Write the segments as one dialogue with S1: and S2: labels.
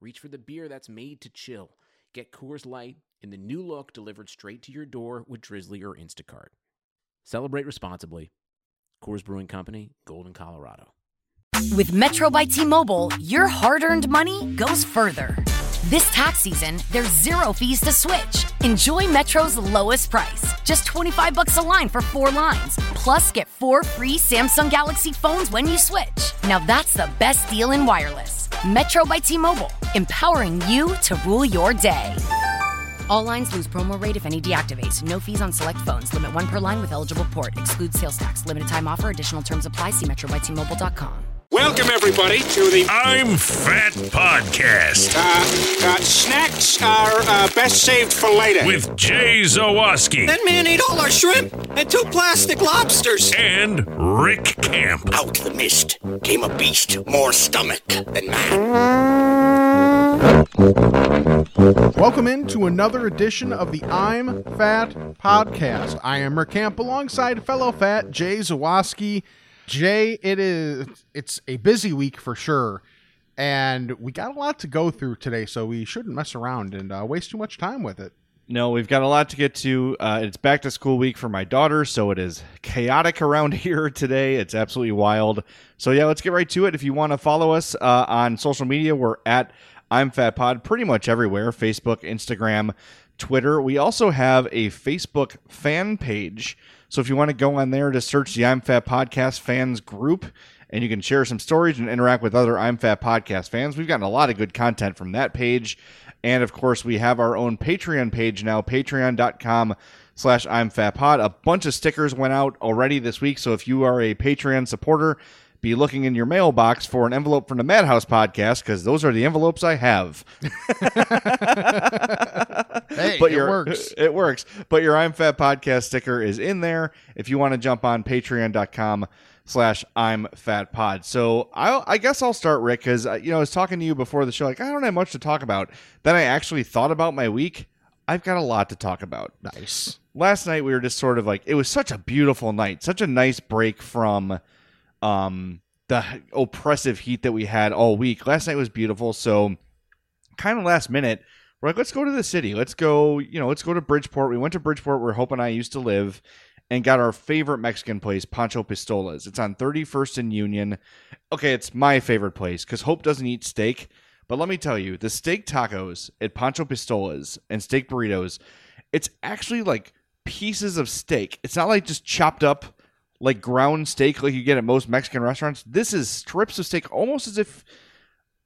S1: reach for the beer that's made to chill. Get Coors Light in the new look delivered straight to your door with Drizly or Instacart. Celebrate responsibly. Coors Brewing Company, Golden, Colorado.
S2: With Metro by T Mobile, your hard earned money goes further. This tax season, there's zero fees to switch. Enjoy Metro's lowest price, just 25 bucks a line for four lines. Plus, get four free Samsung Galaxy phones when you switch. Now that's the best deal in wireless. Metro by T-Mobile, empowering you to rule your day. All lines lose promo rate if any deactivates. No fees on select phones. Limit one per line with eligible port. Excludes sales tax. Limited time offer. Additional terms apply. See metrobytmobile.com.
S3: Welcome, everybody, to the
S4: I'm Fat Podcast
S3: uh, uh, snacks are uh, best saved for later.
S4: with Jay Zawaski
S5: That man ate all our shrimp and two plastic lobsters.
S4: and Rick Camp.
S5: Out the mist came a beast more stomach than man.
S6: Welcome into another edition of the I'm Fat podcast. I am Rick Camp alongside fellow fat Jay Zawaski. Jay, it is it's a busy week for sure, and we got a lot to go through today, so we shouldn't mess around and uh, waste too much time with it.
S7: No, we've got a lot to get to. Uh, it's back to school week for my daughter, so it is chaotic around here today. It's absolutely wild. So yeah, let's get right to it. If you want to follow us uh, on social media, we're at I'm Fat Pod pretty much everywhere: Facebook, Instagram, Twitter. We also have a Facebook fan page. So if you want to go on there to search the I'm Fat Podcast fans group, and you can share some stories and interact with other I'm Fat Podcast fans, we've gotten a lot of good content from that page. And of course, we have our own Patreon page now, patreon.com slash I'm Fat Pod. A bunch of stickers went out already this week. So if you are a Patreon supporter, be looking in your mailbox for an envelope from the Madhouse podcast because those are the envelopes I have.
S6: Hey,
S7: but
S6: it
S7: your,
S6: works.
S7: It works. But your I'm Fat podcast sticker is in there if you want to jump on patreon.com slash I'm Fat Pod. So I, I guess I'll start, Rick, because, uh, you know, I was talking to you before the show, like, I don't have much to talk about. Then I actually thought about my week. I've got a lot to talk about.
S6: Nice.
S7: Last night we were just sort of like, it was such a beautiful night, such a nice break from um, the oppressive heat that we had all week. Last night was beautiful. So kind of last minute, we're like, let's go to the city. Let's go, you know, let's go to Bridgeport. We went to Bridgeport where Hope and I used to live and got our favorite Mexican place, Pancho Pistolas. It's on 31st and Union. Okay, it's my favorite place because Hope doesn't eat steak. But let me tell you, the steak tacos at Pancho Pistolas and steak burritos, it's actually like pieces of steak. It's not like just chopped up like ground steak like you get at most Mexican restaurants. This is strips of steak almost as if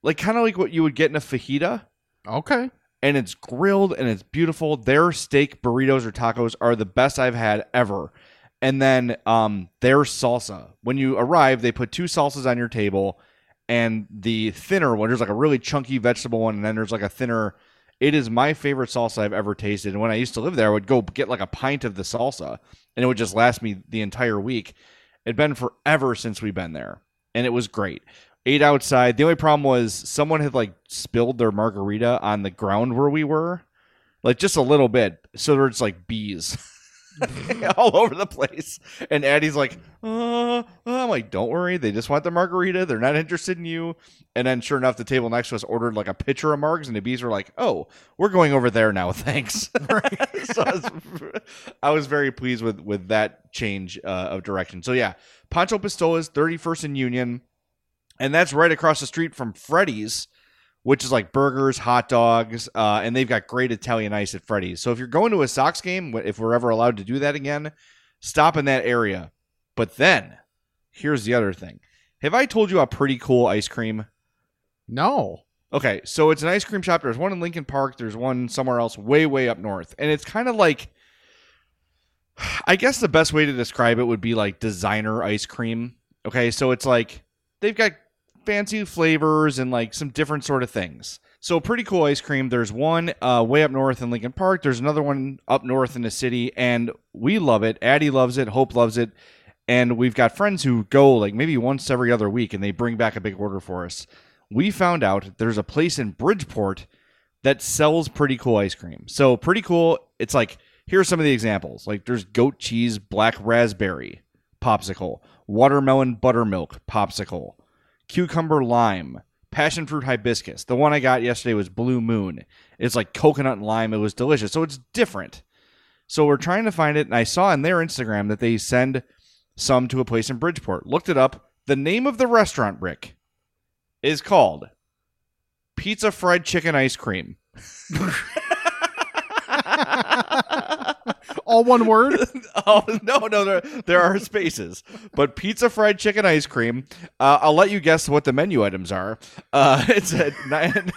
S7: like kind of like what you would get in a fajita
S6: Okay.
S7: and it's grilled and it's beautiful. Their steak burritos or tacos are the best I've had ever. And then um, their salsa. When you arrive, they put two salsas on your table, and the thinner one, there's like a really chunky vegetable one, and then there's like a thinner. It is my favorite salsa I've ever tasted. And when I used to live there, I would go get like a pint of the salsa, and it would just last me the entire week. It'd been forever since we've been there, and it was great. Ate outside. The only problem was someone had like spilled their margarita on the ground where we were, like just a little bit. So there's like bees all over the place. And Addie's like, uh, uh, I'm like, don't worry. They just want the margarita. They're not interested in you. And then sure enough, the table next to us ordered like a pitcher of margs, and the bees were like, oh, we're going over there now. Thanks. so I was, I was very pleased with with that change uh, of direction. So yeah, Pancho Pistolas, 31st and Union. And that's right across the street from Freddy's, which is like burgers, hot dogs, uh, and they've got great Italian ice at Freddy's. So if you're going to a Sox game, if we're ever allowed to do that again, stop in that area. But then, here's the other thing. Have I told you a pretty cool ice cream?
S6: No.
S7: Okay, so it's an ice cream shop. There's one in Lincoln Park. There's one somewhere else, way, way up north, and it's kind of like. I guess the best way to describe it would be like designer ice cream. Okay, so it's like they've got fancy flavors and like some different sort of things. So pretty cool ice cream. There's one uh, way up north in Lincoln Park. There's another one up north in the city, and we love it. Addie loves it. Hope loves it, and we've got friends who go like maybe once every other week, and they bring back a big order for us. We found out there's a place in Bridgeport that sells pretty cool ice cream. So pretty cool. It's like here's some of the examples. Like there's goat cheese black raspberry popsicle, watermelon buttermilk popsicle, cucumber lime, passion fruit hibiscus. The one I got yesterday was blue moon. It's like coconut and lime. It was delicious. So it's different. So we're trying to find it, and I saw on their Instagram that they send some to a place in Bridgeport. Looked it up. The name of the restaurant, Rick, is called Pizza Fried Chicken Ice Cream.
S6: All one word.
S7: oh no, no, there, there are spaces. But pizza fried chicken ice cream. Uh, I'll let you guess what the menu items are. Uh, it's at nine.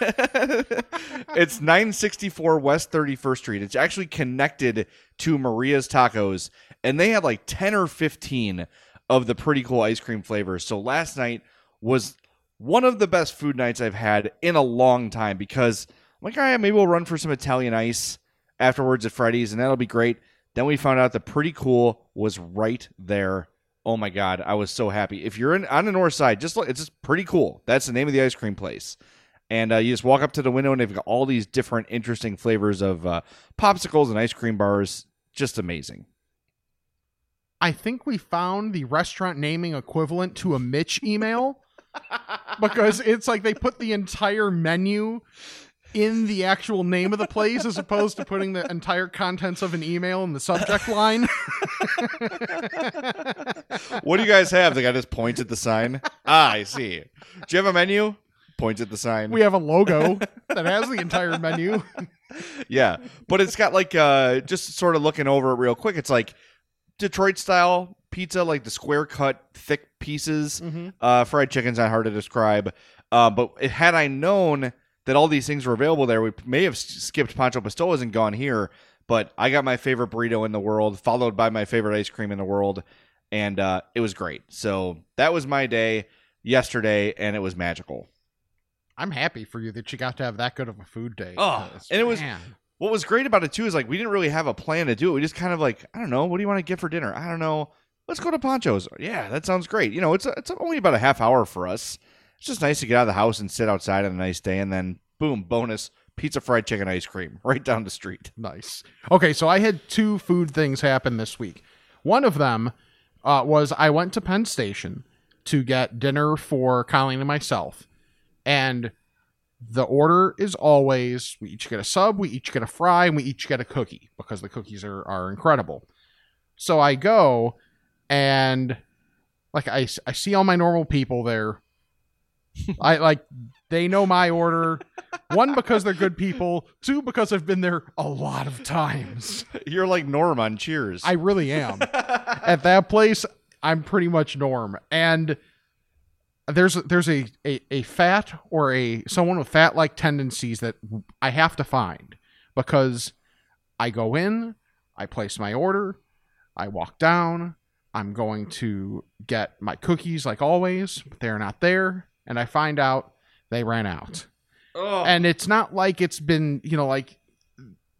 S7: it's nine sixty four West Thirty First Street. It's actually connected to Maria's Tacos, and they had like ten or fifteen of the pretty cool ice cream flavors. So last night was one of the best food nights I've had in a long time because I'm like, all right, maybe we'll run for some Italian ice afterwards at Freddy's, and that'll be great. Then we found out the pretty cool was right there. Oh my god, I was so happy. If you're in on the north side, just look, it's just pretty cool. That's the name of the ice cream place. And uh, you just walk up to the window, and they've got all these different, interesting flavors of uh, popsicles and ice cream bars. Just amazing.
S6: I think we found the restaurant naming equivalent to a Mitch email because it's like they put the entire menu in the actual name of the place as opposed to putting the entire contents of an email in the subject line.
S7: What do you guys have? The guy just points at the sign. Ah, I see. Do you have a menu? Points at the sign.
S6: we have a logo that has the entire menu.
S7: yeah, but it's got like uh, just sort of looking over it real quick. It's like Detroit style pizza, like the square cut, thick pieces. Uh, fried chicken's not hard to describe. Uh, but had I known that all these things were available there, we may have skipped Pancho Pistolas and gone here. But I got my favorite burrito in the world, followed by my favorite ice cream in the world, and uh, it was great. So that was my day yesterday, and it was magical.
S6: I'm happy for you that you got to have that good of a food day.
S7: Oh, and it was-
S6: man,
S7: What was great about it too is like we didn't really have a plan to do it. We just kind of like I don't know. What do you want to get for dinner? I don't know. Let's go to Ponchos. Yeah, that sounds great. You know, it's it's only about a half hour for us. It's just nice to get out of the house and sit outside on a nice day, and then boom, bonus pizza, fried chicken, ice cream right down the street.
S6: Nice. Okay, so I had two food things happen this week. One of them uh, was I went to Penn Station to get dinner for Colleen and myself. And the order is always we each get a sub, we each get a fry, and we each get a cookie because the cookies are, are incredible. So I go and like I, I see all my normal people there. I like they know my order. One because they're good people. Two because I've been there a lot of times.
S7: You're like Norm on Cheers.
S6: I really am. At that place, I'm pretty much norm. And there's there's a, a, a fat or a someone with fat like tendencies that I have to find because I go in, I place my order, I walk down, I'm going to get my cookies like always, but they're not there, and I find out they ran out. And it's not like it's been, you know, like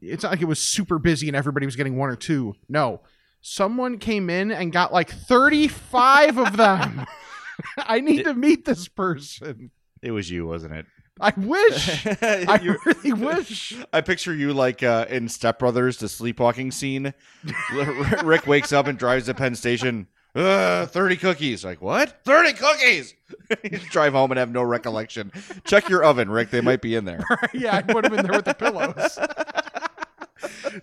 S6: it's not like it was super busy and everybody was getting one or two. No. Someone came in and got like 35 of them. I need to meet this person.
S7: it was you, wasn't it?
S6: I wish. I really wish.
S7: I picture you like uh, in Step Brothers, the sleepwalking scene. Rick wakes up and drives to Penn Station. Uh, 30 cookies. Like, what? 30 cookies! you drive home and have no recollection. Check your oven, Rick. They might be in there.
S6: yeah, I put them in there with the pillows.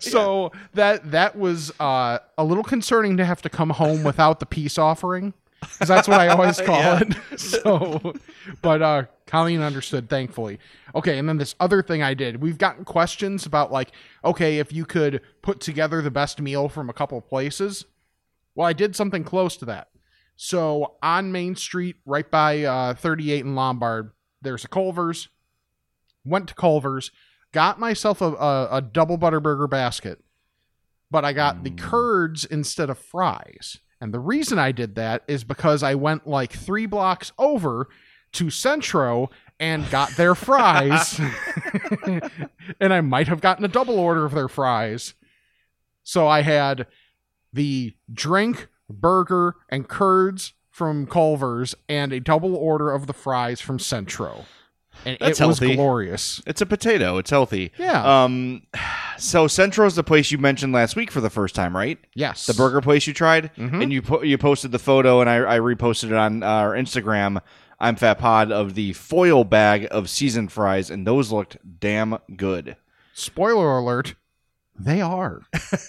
S6: so that that was uh, a little concerning to have to come home without the peace offering because that's what I always call
S7: Yeah.
S6: it. So, but uh, Colleen understood, thankfully. Okay, and then this other thing I did. We've gotten questions about like, okay, if you could put together the best meal from a couple places. Well, I did something close to that. So on Main Street, right by uh, 38 and Lombard, there's a Culver's. Went to Culver's, got myself a, a, a double butterburger basket, but I got the curds instead of fries. And the reason I did that is because I went like three blocks over to Centro and got their fries. and I might have gotten a double order of their fries. So I had the drink, burger, and curds from Culver's and a double order of the fries from Centro. And
S7: That's
S6: it was
S7: healthy.
S6: glorious.
S7: It's a potato. It's healthy.
S6: Yeah.
S7: Um, so Centro's the place you mentioned last week for the first time, right?
S6: Yes.
S7: The burger place you tried,
S6: Mhm.
S7: and you po- you posted the photo, and I, I reposted it on our Instagram. I'm Fat Pod of the foil bag of seasoned fries, and those looked damn good.
S6: Spoiler alert. They are.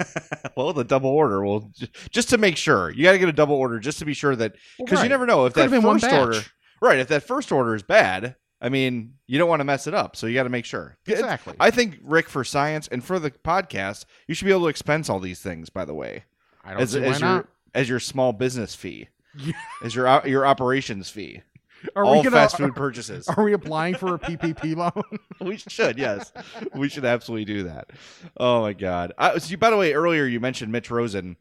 S7: well, the double order. Well, just to make sure, you got to get a double order just to be sure that because
S6: right.
S7: you never know if
S6: Could've
S7: that first order, right? If that first order is bad, I mean, you don't want to mess it up, so you got to make sure.
S6: Exactly.
S7: I think Rick, for science and for the podcast, you should be able to expense all these things. By the way,
S6: I don't
S7: as,
S6: see why
S7: as your
S6: not.
S7: as your small business fee, as your your operations fee,
S6: Are
S7: all
S6: gonna,
S7: fast food purchases.
S6: Are we applying for a PPP loan?
S7: we should, yes, we should absolutely do that. Oh my god! Uh, so you, by the way, earlier you mentioned Mitch Rosen.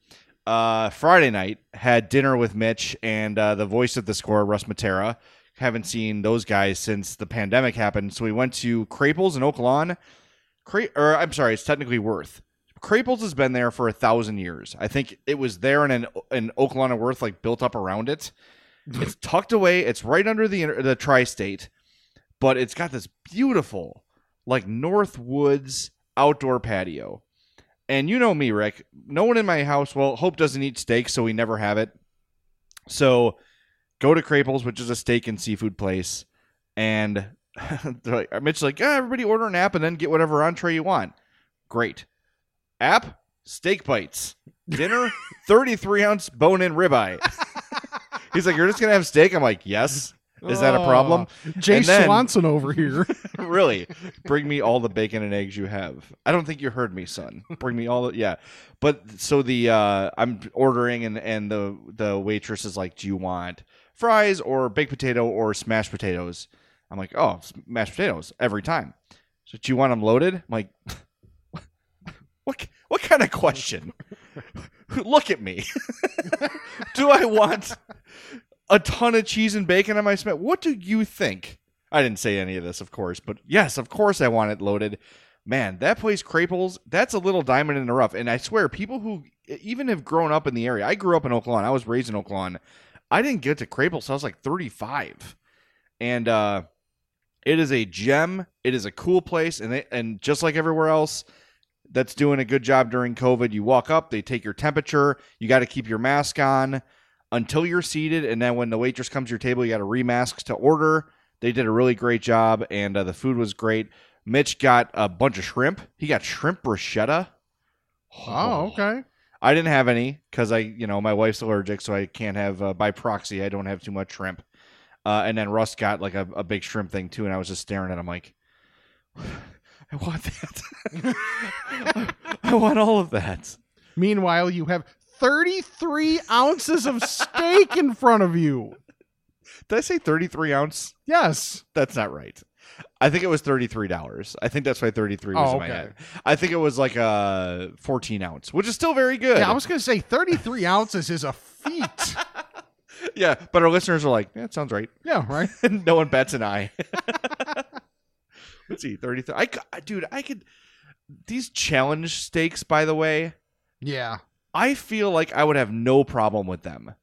S7: Uh, Friday night had dinner with Mitch and uh, the voice of the score, Russ Matera. Haven't seen those guys since the pandemic happened, so we went to Krapils in Oak Lawn. Cra- or I'm sorry, it's technically Worth. Krapils has been there for a thousand years. I think it was there and an an Oak Lawn and Worth like built up around it. It's tucked away. It's right under the the tri-state, but it's got this beautiful like North Woods outdoor patio. And you know me, Rick. No one in my house. Well, Hope doesn't eat steak, so we never have it. So go to Krapils, which is a steak and seafood place, and they're like, Mitch's like, yeah, everybody order an app and then get whatever entree you want. Great. App, steak bites. Dinner, 33 ounce bone in ribeye. He's like, you're just gonna have steak? I'm like, yes. Is that a problem?
S6: Oh, Jay
S7: then-
S6: Swanson over here.
S7: really? Bring me all the bacon and eggs you have. I don't think you heard me son. Bring me all the yeah. But so the uh i'm ordering and and the the waitress is like do you want fries or baked potato or smashed potatoes? I'm like oh mashed potatoes every time. So do you want them loaded? I'm like what what kind of question? Look at me. Do i want a ton of cheese and bacon on my smash what do you think I didn't say any of this, of course, but yes, of course I want it loaded. Man, that place Krapils, that's a little diamond in the rough. And I swear, people who even have grown up in the area, I grew up in Oak Lawn. I was raised in Oak Lawn. I didn't get to Krapils till I was like 35. And uh it is a gem. It is a cool place. And they, and just like everywhere else that's doing a good job during COVID, you walk up, they take your temperature, you got to keep your mask on until you're seated. And then when the waitress comes to your table, you got to remask to order. They did a really great job, and uh, the food was great. Mitch got a bunch of shrimp. He got shrimp bruschetta.
S6: oh, okay.
S7: I didn't have any because I, you know, my wife's allergic, so I can't have uh, by proxy. I don't have too much shrimp. Uh, and then Russ got like a, a big shrimp thing too, and I was just staring at him like, I want that. I want all of that.
S6: Meanwhile, you have 33 ounces of steak in front of you.
S7: Did I say 33 ounce?
S6: Yes.
S7: That's not right. I think it was thirty-three dollars. I think that's why thirty-three was
S6: Oh,
S7: in my head. I think it was like a fourteen ounce, which is still very good.
S6: Yeah, I was going to say 33 ounces is a feat.
S7: Yeah, but our listeners are like, yeah, it sounds right.
S6: yeah, right?
S7: no one bats an eye. Let's see, thirty-three. I, c- dude, I could. These challenge steaks, by the way,
S6: Yeah.
S7: I feel like I would have no problem with them.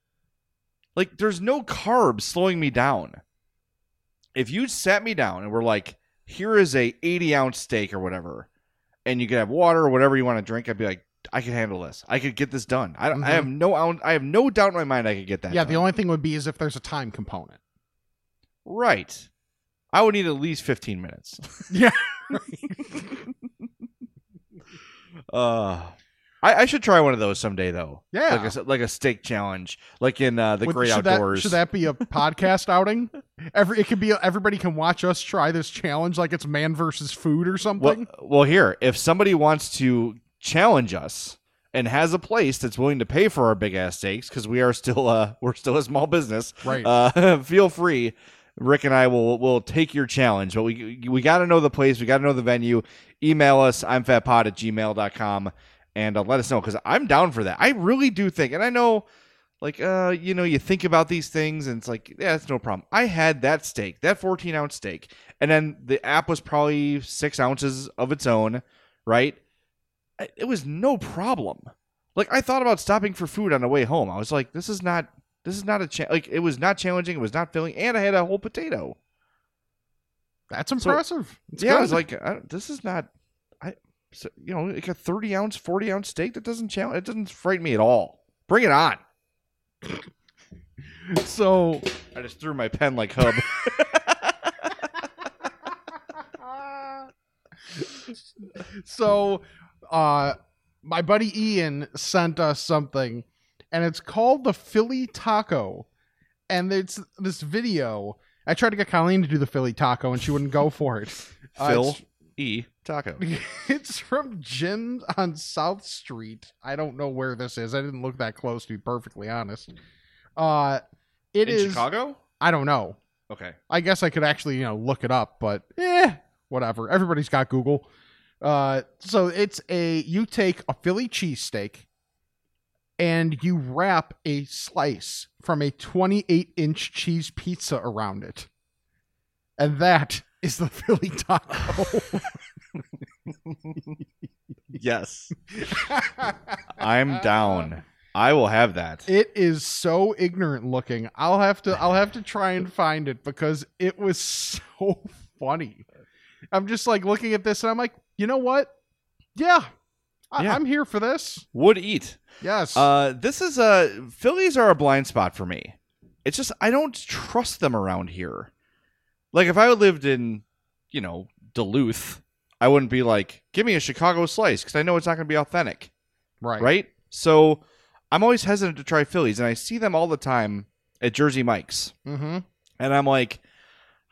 S7: Like, there's no carbs slowing me down. If you sat me down and were like, here is a 80 ounce steak or whatever, and you could have water or whatever you want to drink, I'd be like, I can handle this. I could get this done. I, don't I have no I have no doubt in my mind I could get that.
S6: yeah,
S7: done.
S6: the only thing would be is if there's a time component.
S7: right. I would need at least 15 minutes.
S6: Yeah.
S7: Uh, I, I should try one of those someday, though.
S6: Yeah.
S7: like a, like a steak challenge, like in uh, the
S6: Would-
S7: Great
S6: should
S7: Outdoors.
S6: That, should that be a podcast outing? Every it could be everybody can watch us try this challenge like it's man versus food or
S7: well,
S6: something.
S7: well, here, if somebody wants to challenge us and has a place that's willing to pay for our big ass steaks, because we are still uh we're still a small business,
S6: Right.
S7: Uh, feel free. Rick and I will will take your challenge, but we we got to know the place, we got to know the venue. Email us, I'm fatpod at gmail.com, and uh, let us know because I'm down for that. I really do think, and I know, like uh you know you think about these things and it's like yeah it's no problem. I had that steak that 14 ounce steak and then the app was probably six ounces of its own right? It was no problem. Like i thought about stopping for food on the way home. I was like this is not this is not a cha- like it was not challenging it was not filling and i had a whole potato.
S6: That's impressive. It's
S7: yeah i was like I, this is not so, you know like a 30 ounce 40 ounce steak that doesn't challenge it doesn't frighten me at all bring it on
S6: so
S7: i just threw my pen like hub
S6: so uh my buddy Ian sent us something and it's called the Philly Taco. And it's this video. I tried to get Colleen to do the Philly Taco and she wouldn't go for it. Uh,
S7: Phil
S6: it's-
S7: E. Taco.
S6: it's from Jim's on South Street. I don't know where this is. I didn't look that close to be perfectly honest. Uh it
S7: In
S6: is-
S7: Chicago?
S6: I don't know.
S7: Okay.
S6: I guess I could actually, you know, look it up, but eh, whatever. Everybody's got Google. Uh, so it's a you take a Philly cheesesteak and you wrap a slice from a 28 inch cheese pizza around it, and that is the Philly taco.
S7: Yes. I'm down. I will have that.
S6: It is so ignorant looking. I'll have to I'll have to try and find it because it was so funny. I'm just like looking at this and I'm like, you know what? Yeah, I,
S7: Yeah.
S6: I'm here for this.
S7: Would eat.
S6: Yes.
S7: Uh, this is a Phillies are a blind spot for me. It's just I don't trust them around here. Like if I lived in, you know, Duluth, I wouldn't be like, give me a Chicago slice because I know it's not going to be authentic,
S6: right.
S7: right? So I'm always hesitant to try Phillies, and I see them all the time at Jersey Mike's.
S6: Mm-hmm.
S7: And I'm like,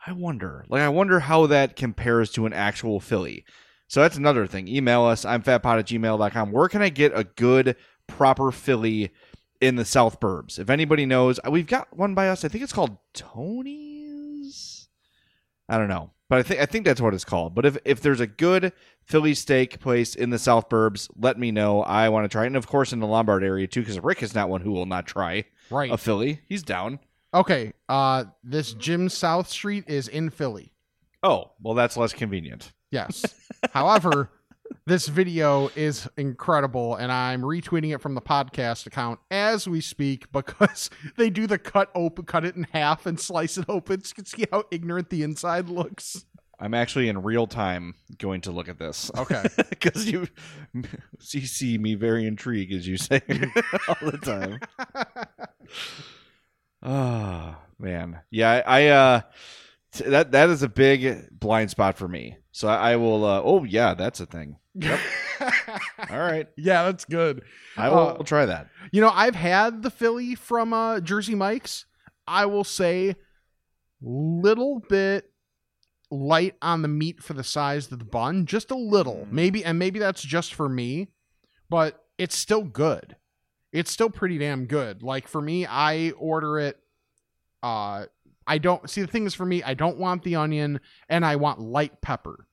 S7: I wonder. Like, I wonder how that compares to an actual Philly. So that's another thing. Email us. I'm fatpod at gmail.com. Where can I get a good, proper Philly in the South Burbs? If anybody knows, we've got one by us. I think it's called Tony's. I don't know. But I think I think that's what it's called. But if, if there's a good Philly steak place in the South Burbs, let me know. I want to try it. And of course in the Lombard area too, because Rick is not one who will not try
S6: Right.
S7: a Philly. He's down.
S6: Okay. Uh, this Jim South Street is in Philly.
S7: Oh, well that's less convenient.
S6: Yes. However, this video is incredible, and I'm retweeting it from the podcast account as we speak because they do the cut open, cut it in half, and slice it open. So you can see how ignorant the inside looks.
S7: I'm actually in real time going to look at this.
S6: Okay.
S7: Because you, you see me very intrigued as you say all the time. Oh man, yeah, I, I uh, that that is a big blind spot for me. So I, I will. Uh, oh yeah, that's a thing. Yep. All right,
S6: yeah, that's good.
S7: I will
S6: Uh,
S7: try that.
S6: You know, I've had the Philly from uh, Jersey Mike's. I will say, little bit light on the meat for the size of the bun, just a little, maybe, and maybe that's just for me, but it's still good. It's still pretty damn good. Like for me, I order it. Uh, I don't see the thing is for me. I don't want the onion, and I want light pepper,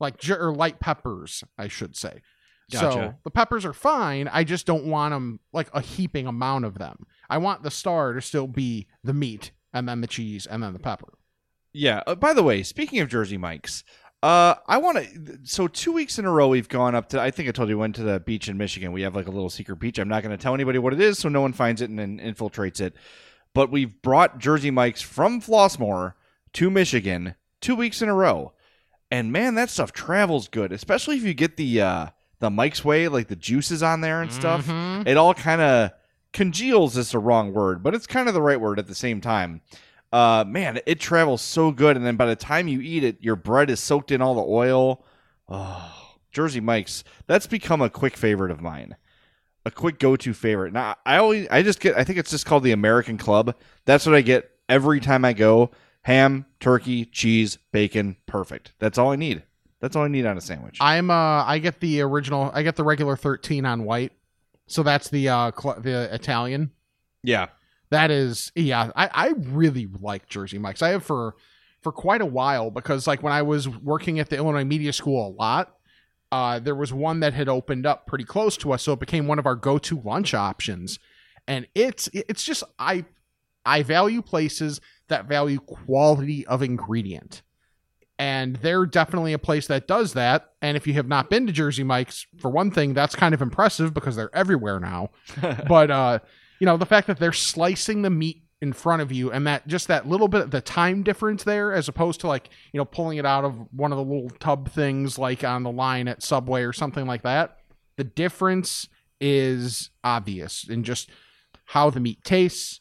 S6: like or light peppers, I should say. So the peppers are fine. I just don't want them like a heaping amount of them. I want the star to still be the meat and then the cheese and then the pepper.
S7: Yeah. Uh, by the way, speaking of Jersey Mike's, uh, I want to. So two weeks in a row, we've gone up to. I think I told you we went to the beach in Michigan. We have like a little secret beach. I'm not going to tell anybody what it is, so no one finds it and, then infiltrates it. But we've brought Jersey Mike's from Flossmoor to Michigan two weeks in a row, and man, that stuff travels good. Especially if you get the uh, the Mike's way, like the juices on there and stuff. It all kind of congeals is the wrong word, but it's kind of the right word at the same time uh man it travels so good and then by the time you eat it your bread is soaked in all the oil oh jersey mike's that's become a quick favorite of mine a quick go-to favorite now i always i just get i think it's just called the american club that's what i get every time i go ham turkey cheese bacon perfect that's all i need that's all i need on a sandwich
S6: I'm uh I get the original. I get the regular thirteen on white. So that's the uh cl- the Italian.
S7: yeah
S6: That is yeah. I I really like Jersey Mike's. I have for for quite a while because like when I was working at the Illinois Media School a lot. Uh, there was one that had opened up pretty close to us, so it became one of our go-to lunch options. and it's it's just I I value places that value quality of ingredient. And they're definitely a place that does that. And if you have not been to Jersey Mike's, for one thing, that's kind of impressive because they're everywhere now. but uh, you know, the fact that they're slicing the meat in front of you and that just that little bit the time difference there as opposed to like, you know, pulling it out of one of the little tub things like on the line at Subway or something like that. The difference is obvious in just how the meat tastes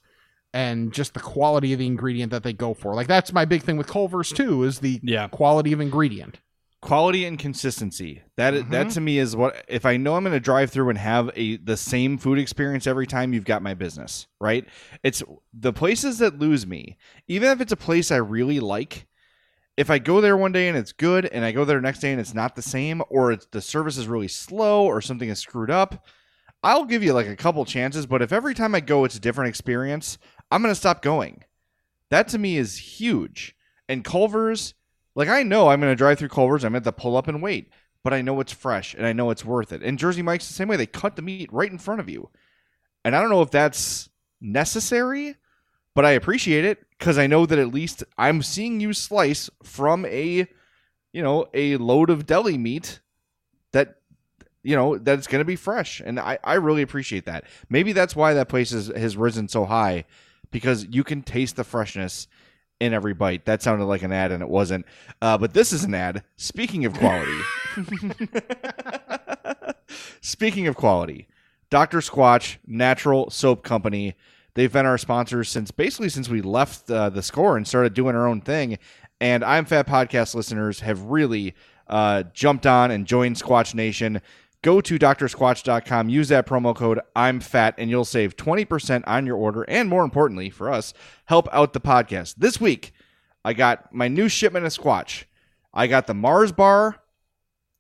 S6: and just the quality of the ingredient that they go for. Like that's my big thing with Culver's too is the
S7: Yeah.
S6: quality of ingredient.
S7: Quality and consistency. That that mm-hmm. to me is what if i know i'm going to drive through and have a the same food experience every time you've got my business right? It's the places that lose me even if it's a place i really like if i go there one day and it's good and i go there next day and it's not the same or it's, the service is really slow or something is screwed up i'll give you like a couple chances but if every time i go it's a different experience i'm going to stop going. That to me is huge. And culver's like I know I'm going to drive through Culver's. I'm going to pull up and wait, but I know it's fresh and I know it's worth it. And Jersey Mike's the same way. They cut the meat right in front of you, and I don't know if that's necessary, but I appreciate it because I know that at least I'm seeing you slice from a, you know, a load of deli meat that. You know that it's going to be fresh, and I, I really appreciate that. Maybe that's why that place is, has risen so high, because you can taste the freshness in every bite. That sounded like an ad, and it wasn't. Uh, but this is an ad. Speaking of quality, speaking of quality, Dr. Squatch Natural Soap Company. They've been our sponsors since basically since we left uh, the score and started doing our own thing. And I'm Fat Podcast listeners have really uh, jumped on and joined Squatch Nation. Go to drsquatch.com, use that promo code I'm fat, and you'll save 20% on your order. And more importantly, for us, help out the podcast. This week, I got my new shipment of Squatch. I got the Mars bar,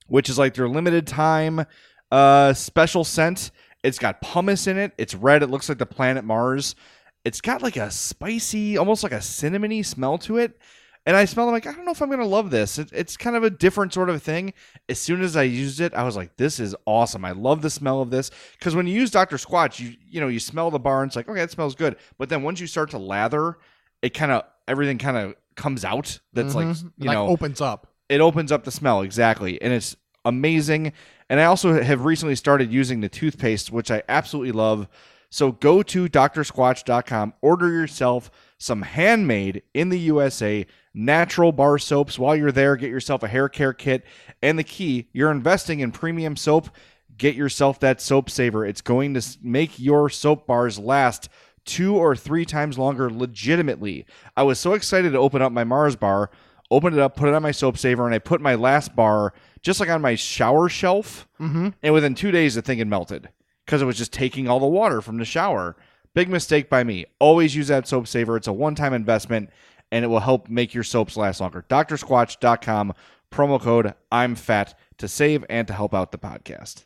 S7: which is like their limited time uh, special scent. It's got pumice in it. It's red. It looks like the planet Mars. It's got like a spicy, almost like a cinnamony smell to it. And I smell. I'm like, I don't know if I'm gonna love this. It, it's kind of a different sort of thing. As soon as I used it, I was like, this is awesome. I love the smell of this because when you use Dr. Squatch, you you know you smell the bar and it's like, okay, it smells good. But then once you start to lather, it kind of everything kind of comes out. That's like
S6: Mhm.
S7: you
S6: like
S7: know
S6: opens up.
S7: it opens up the smell exactly and it's amazing and i also have recently started using the toothpaste which i absolutely love so go to drsquatch.com order yourself some handmade in the usa natural bar soaps while you're there get yourself a hair care kit and the key you're investing in premium soap get yourself that soap saver it's going to make your soap bars last two or three times longer legitimately i was so excited to open up my mars bar opened it up, put it on my soap saver, and I put my last bar just like on my shower shelf. Mm-hmm. And within two days, the thing had melted because it was just taking all the water from the shower. Big mistake by me. Always use that soap saver. It's a one time investment and it will help make your soaps last longer. DrSquatch.com, promo code I'm fat to save and to help out the podcast.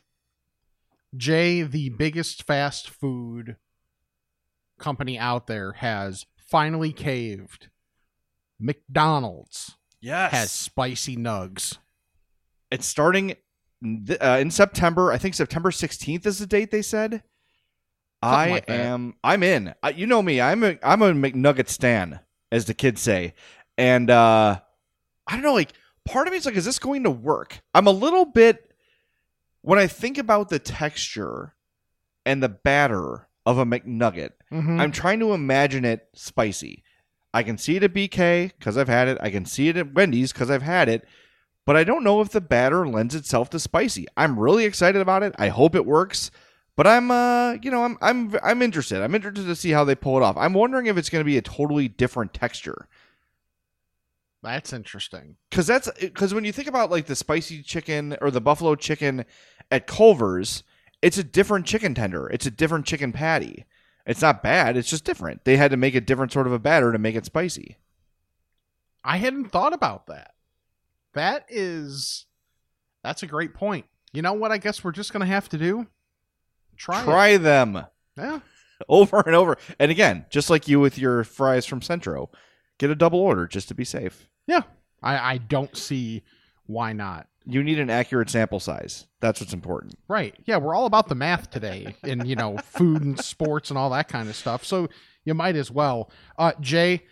S6: Jay, the biggest fast food company out there, has finally caved. McDonald's
S7: Yes.
S6: has spicy nugs.
S7: it's starting th- uh, in September. I think September 16th is the date they said. I
S6: like
S7: am. I'm in. Uh, you know me. I'm a. I'm a McNugget stan, as the kids say. And uh I don't know. Like, part of me is like, is this going to work? I'm a little bit. When I think about the texture and the batter of a McNugget,
S6: Mhm.
S7: I'm trying to imagine it spicy. I can see it at BK because I've had it. I can see it at Wendy's because I've had it. But I don't know if the batter lends itself to spicy. I'm really excited about it. I hope it works. But I'm uh you know, I'm I'm I'm interested. I'm interested to see how they pull it off. I'm wondering if it's going to be a totally different texture.
S6: That's interesting.
S7: Cuz that's cuz when you think about like the spicy chicken or the buffalo chicken at Culver's, it's a different chicken tender. It's a different chicken patty. It's not bad, it's just different. They had to make a different sort of a batter to make it spicy.
S6: I hadn't thought about that. That is, that's a great point. You know what? I guess we're just gonna have to do. Try.
S7: Try
S6: It.
S7: them.
S6: Yeah.
S7: over and over. And again, just like you with your fries from Centro, get a double order just to be safe.
S6: Yeah. I I don't see why not.
S7: You need an accurate sample size. That's what's important.
S6: Right. Yeah, we're all about the math today in, you know, food and sports and all that kind of stuff. So you might as well. Uh Jay,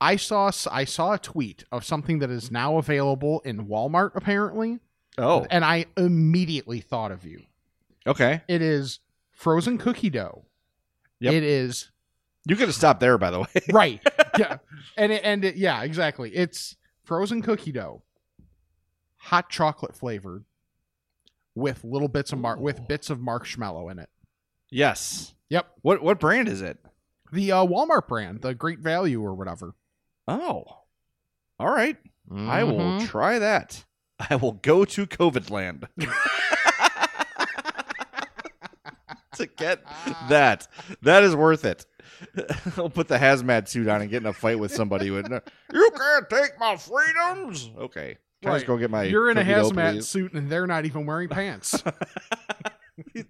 S6: I saw I saw a tweet of something that is now available in Walmart apparently,
S7: Oh,
S6: and I immediately thought of you.
S7: okay.
S6: It is frozen cookie dough.
S7: Yep.
S6: It is
S7: You could have stopped there, by the way.
S6: right. yeah. And it, and it, yeah, exactly. It's frozen cookie dough, hot chocolate flavored, with little bits of mar- with bits of marshmallow in it.
S7: yes.
S6: Yep.
S7: What what brand is it?
S6: The uh, Walmart brand, the Great Value or whatever.
S7: Oh, all right. I will
S6: Mhm.
S7: try that. I will go to COVID land to get that. That is worth it. I'll put the hazmat suit on and get in a fight with somebody. With you can't take my freedoms. Okay, can I just
S6: Right.
S7: go get my.
S6: You're in a hazmat
S7: please?
S6: suit and they're not even wearing pants.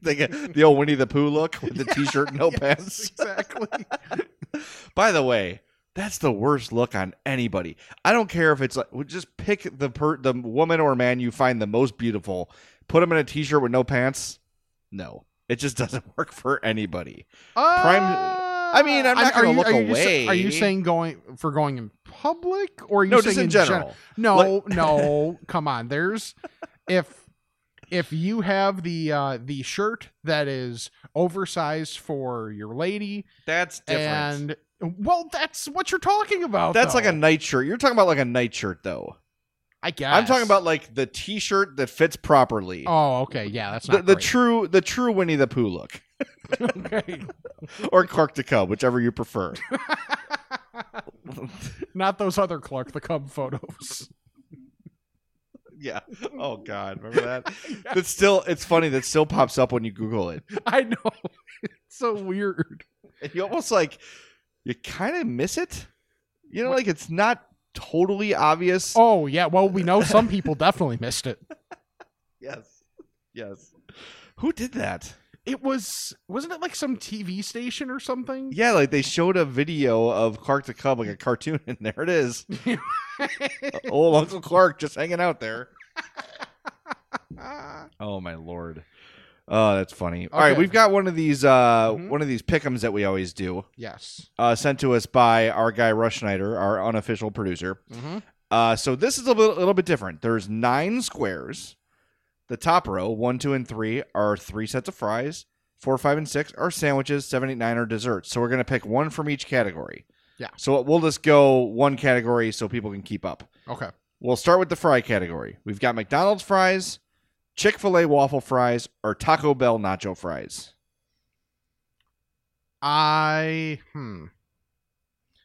S7: They get the old Winnie the Pooh look with the t-shirt and no
S6: Yes,
S7: pants.
S6: exactly.
S7: By the way, that's the worst look on anybody. I don't care if it's like just pick the per the woman or man you find the most beautiful, put them in a t-shirt with no pants. No, it just doesn't work for anybody. Prime- I mean, I'm not gonna look
S6: are just-
S7: away.
S6: are you saying going for going in public, or are you
S7: No,
S6: saying
S7: just in
S6: gen-
S7: general.
S6: no, no. Come on. There's if if you have the uh the shirt that is oversized for your lady,
S7: That's different.
S6: and well, that's what you're talking about.
S7: that's like a
S6: though.
S7: nightshirt. You're talking about like a nightshirt though.
S6: I guess
S7: I'm talking about like the t-shirt that fits properly.
S6: Oh, okay. Yeah, that's
S7: the,
S6: not
S7: the true the true Winnie the Pooh look.
S6: okay.
S7: or Clark the Cub, whichever you prefer.
S6: Not those other Clark the Cub photos.
S7: yeah. Oh God, remember that? It's still it's funny that still pops up when you Google it.
S6: I know. It's so weird.
S7: And you almost like you kind of miss it. You know, like it's not totally obvious.
S6: Oh yeah. Well, we know some people definitely missed it.
S7: yes, yes. Who did that?
S6: It was wasn't it like some TV station or something?
S7: Yeah, like they showed a video of Clark the Cub, like a cartoon, and there it is. Old Uncle Clark just hanging out there. Oh my lord. Oh, that's funny. All right,
S6: Okay.
S7: we've got one of these uh
S6: Mhm.
S7: one of these pickums that we always do.
S6: yes.
S7: Uh sent to us by our guy Rush Schneider, our unofficial producer.
S6: Mm-hmm.
S7: Uh so this is a little, little bit different. There's nine squares. The top row, one, two, and three, are three sets of fries. Four, five, and six are sandwiches. Seven, eight, nine are desserts. So we're gonna pick one from each category.
S6: Yeah.
S7: So we'll just go one category so people can keep up.
S6: Okay.
S7: We'll start with the fry category. We've got McDonald's fries, Chick fil A waffle fries, or Taco Bell nacho fries.
S6: I hmm.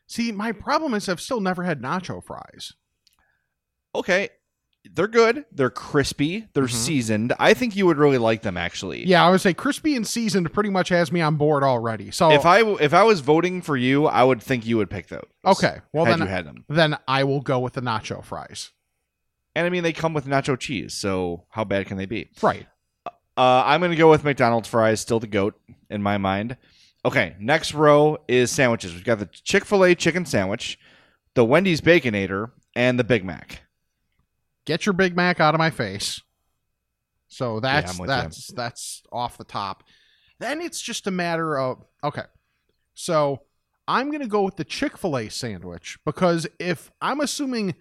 S6: See, my problem is I've still never had nacho fries.
S7: Okay. They're good. They're crispy. They're
S6: Mhm.
S7: seasoned. I think you would really like them actually.
S6: Yeah, I would say crispy and seasoned pretty much has me on board already. So
S7: If I if I was voting for you, I would think you would pick those.
S6: okay, well then
S7: you had them.
S6: then I will go with the nacho fries.
S7: And I mean they come with nacho cheese, so how bad can they be?
S6: Right.
S7: Uh, I'm going to go with McDonald's fries, still the goat in my mind. Okay, next row is sandwiches. We've got the Chick fil A chicken sandwich, the Wendy's Baconator, and the Big Mac.
S6: Get your Big Mac out of my face. So that's
S7: you.
S6: that's that's off the top. Then it's just a matter of okay. So I'm gonna go with the Chick Fil A sandwich because if I'm assuming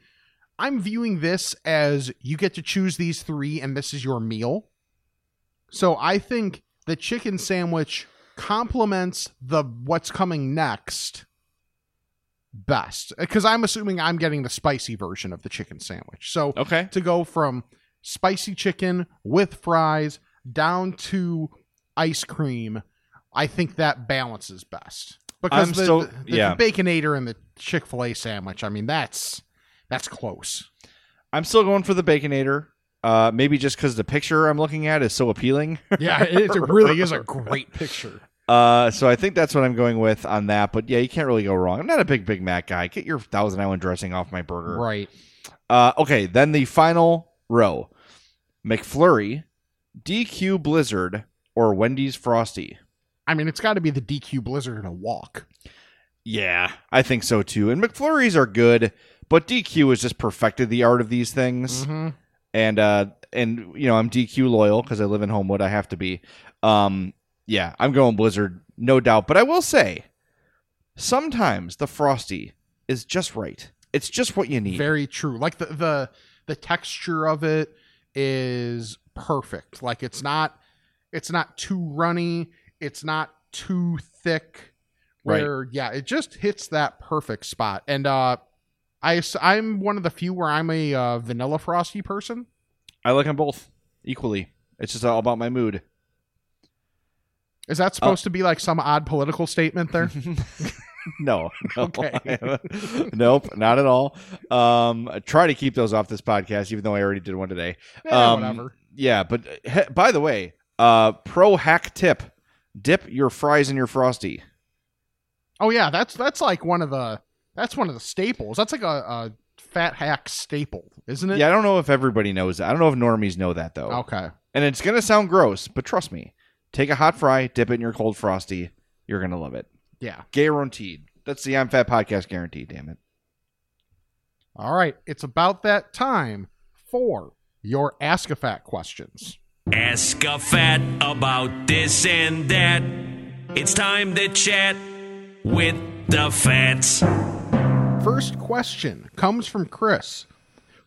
S6: I'm viewing this as you get to choose these three and this is your meal. So I think the chicken sandwich complements the what's coming next best because I'm assuming I'm getting the spicy version of the chicken sandwich. So
S7: Okay.
S6: to go from spicy chicken with fries down to ice cream, I think that balances best. Because
S7: I'm
S6: the,
S7: so-
S6: the, the
S7: yeah.
S6: baconator and the Chick Fil A sandwich, I mean that's that's close.
S7: I'm still going for the Baconator. Uh, maybe just because the picture I'm looking at is so appealing.
S6: Yeah, it, really is a great picture.
S7: Uh, so I think that's what I'm going with on that. But yeah, you can't really go wrong. I'm not a big Big Mac guy. Get your Thousand Island dressing off my burger.
S6: Right.
S7: Uh, okay, then the final row: McFlurry, DQ Blizzard, or Wendy's Frosty.
S6: I mean, it's got to be the DQ Blizzard in a walk.
S7: Yeah, I think so too. And McFlurries are good, but DQ has just perfected the art of these things.
S6: Mhm.
S7: And uh, and you know I'm DQ loyal because I live in Homewood. I have to be. Um, yeah, I'm going Blizzard, no doubt. But I will say, sometimes the frosty is just right. It's just what you need.
S6: Very true. Like the the the texture of it is perfect. Like it's not it's not too runny, it's not too thick
S7: Right.
S6: where yeah, it just hits that perfect spot. And uh I I'm one of the few where I'm a uh, vanilla frosty person.
S7: I like them both equally. It's just all about my mood.
S6: Is that supposed to be like some odd political statement there?
S7: No, no.
S6: Okay.
S7: nope, not at all. Um, I try to keep those off this podcast, even though I already did one today.
S6: Eh,
S7: Um,
S6: whatever.
S7: Yeah, but he, by the way, uh, pro hack tip: dip your fries in your frosty.
S6: Oh yeah, that's that's like one of the that's one of the staples. That's like a, a fat hack staple, isn't it?
S7: Yeah, I don't know if everybody knows that. I don't know if normies know that though.
S6: Okay.
S7: And it's gonna sound gross, but trust me. Take a hot fry, dip it in your cold frosty. You're gonna love it.
S6: Yeah.
S7: Guaranteed. That's the I'm Fat podcast guarantee. Damn it.
S6: All right. It's about that time for your Ask a Fat questions.
S4: Ask a fat about this and that. It's time to chat with the fats.
S6: First question comes from Chris.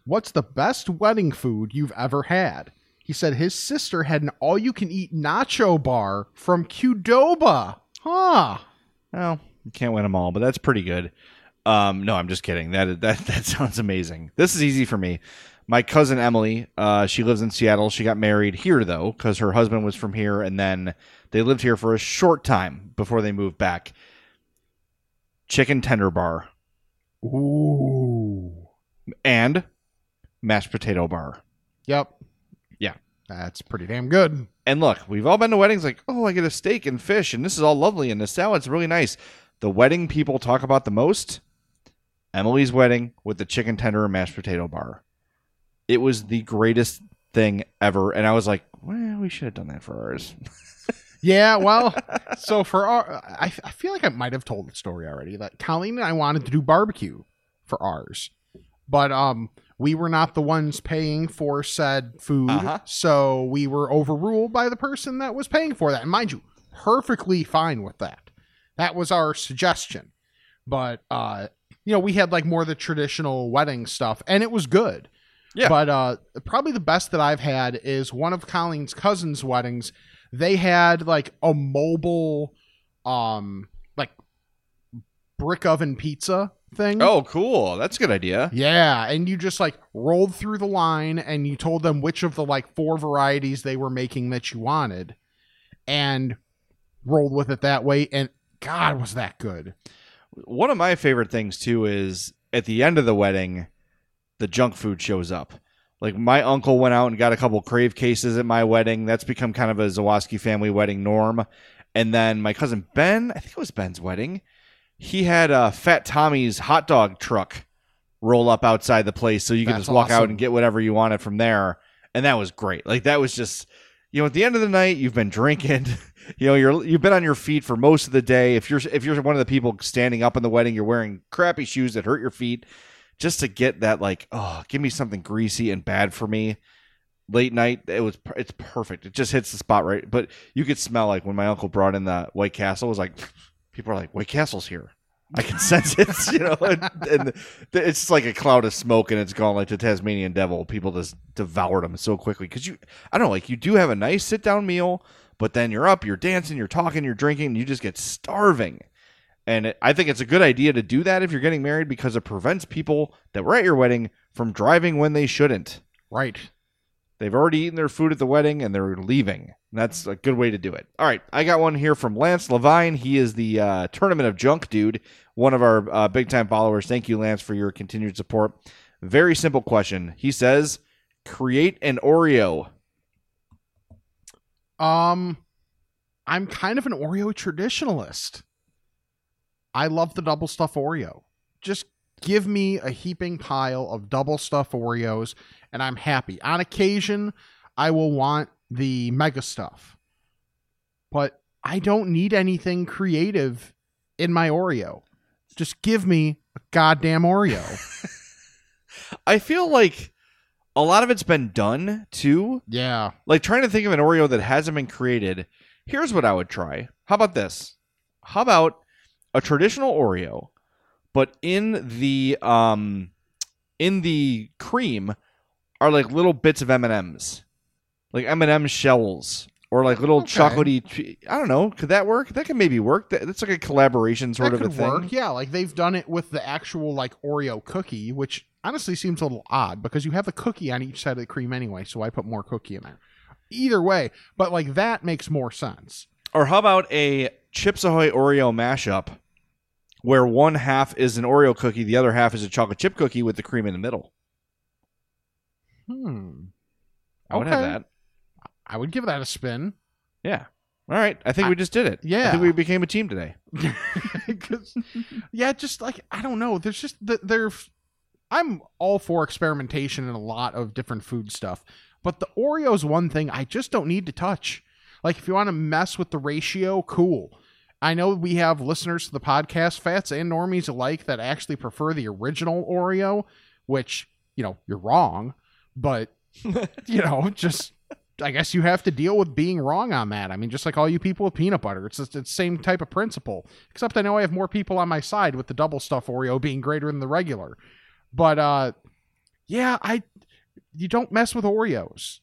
S6: What's the best wedding food you've ever had? He said his sister had an all you can eat nacho bar from Qdoba. Huh.
S7: Well, you can't win them all, but that's pretty good. Um, no, I'm just kidding. That that that sounds amazing. This is easy for me. My cousin Emily, uh, she lives in Seattle. She got married here though, because her husband was from here, and then they lived here for a short time before they moved back. Chicken tender bar
S6: Ooh.
S7: and mashed potato bar.
S6: Yep.
S7: Yeah.
S6: That's pretty damn good.
S7: And look, we've all been to weddings like, oh, I get a steak and fish, and this is all lovely, and the salad's really nice. The wedding people talk about the most Emily's wedding with the chicken tender and mashed potato bar. It was the greatest thing ever. And I was like, well, we should have done that for ours.
S6: Yeah, well, so for our, I, I feel like I might have told the story already that Colleen and I wanted to do barbecue for ours, but um, we were not the ones paying for said food,
S7: Uh-huh.
S6: so we were overruled by the person that was paying for that. And mind you, perfectly fine with that. That was our suggestion, but uh, you know, we had like more the traditional wedding stuff, and it was good.
S7: Yeah.
S6: But uh, probably the best that I've had is one of Colleen's cousins' weddings they had like a mobile um like brick oven pizza thing.
S7: Oh, cool. That's a good idea.
S6: Yeah, and you just like rolled through the line and you told them which of the like four varieties they were making that you wanted and rolled with it that way and god was that good.
S7: One of my favorite things, too, is at the end of the wedding, the junk food shows up. Like my uncle went out and got a couple crave cases at my wedding. That's become kind of a Zawaski family wedding norm. And then my cousin Ben, I think it was Ben's wedding, he had a Fat Tommy's hot dog truck roll up outside the place so you could
S6: That's
S7: just walk out and get whatever you wanted from there. And that was great. Like that was just you know, at the end of the night, you've been drinking. You know, you're you've been on your feet for most of the day. If you're if you're one of the people standing up in the wedding, you're wearing crappy shoes that hurt your feet. Just to get that, like, oh, give me something greasy and bad for me. Late night, it was it's perfect. It just hits the spot right. But you could smell like when my uncle brought in the White Castle. It was like people are like White Castle's here. I can sense it, you know, and, and it's like a cloud of smoke, and it's gone like the Tasmanian devil. People just devoured them so quickly because you, I don't know, like you do have a nice sit down meal, but then you're up, you're dancing, you're talking, you're drinking, and you just get starving. And I think it's a good idea to do that if you're getting married because it prevents people that were at your wedding from driving when they shouldn't.
S6: Right.
S7: They've already eaten their food at the wedding and they're leaving. And that's a good way to do it. All right, I got one here from Lance Levine. He is the uh, Tournament of Junk dude, one of our uh, big time followers. Thank you, Lance, for your continued support. Very simple question. He says, create an Oreo.
S6: Um I'm kind of an Oreo traditionalist. I love the double stuff Oreo. Just give me a heaping pile of double stuff Oreos and I'm happy. On occasion, I will want the mega stuff. But I don't need anything creative in my Oreo. Just give me a goddamn Oreo.
S7: I feel like a lot of it's been done too.
S6: Yeah.
S7: Like trying to think of an Oreo that hasn't been created. Here's what I would try. How about this? How about a traditional Oreo, but in the um in the cream are like little bits of M&Ms. Like M&M shells or like little
S6: Okay.
S7: chocolatey I don't know, could that work? That could maybe work. That- That's like a collaboration sort
S6: that
S7: of a thing.
S6: work. Yeah, like they've done it with the actual like Oreo cookie, which honestly seems a little odd because you have the cookie on each side of the cream anyway, so I put more cookie in there. Either way, but like that makes more sense.
S7: Or how about a Chips Ahoy Oreo mashup where one half is an Oreo cookie, the other half is a chocolate chip cookie with the cream in the middle?
S6: Hmm.
S7: I would have that.
S6: I would give that a spin.
S7: Yeah. All right. I think
S6: I-
S7: we just did it. I
S6: yeah.
S7: think we became a team today.
S6: yeah, just like I don't know. There's just the there. I'm all for experimentation and a lot of different food stuff, but the Oreo's one thing I just don't need to touch. Like if you want to mess with the ratio, cool. I know we have listeners to the podcast, fats and normies alike, that actually prefer the original Oreo, which you know you're wrong, but you know just I guess you have to deal with being wrong on that. I mean, just like all you people with peanut butter, it's just, it's the same type of principle. Except I know I have more people on my side with the double stuff Oreo being greater than the regular. But uh, yeah, I you don't mess with Oreos.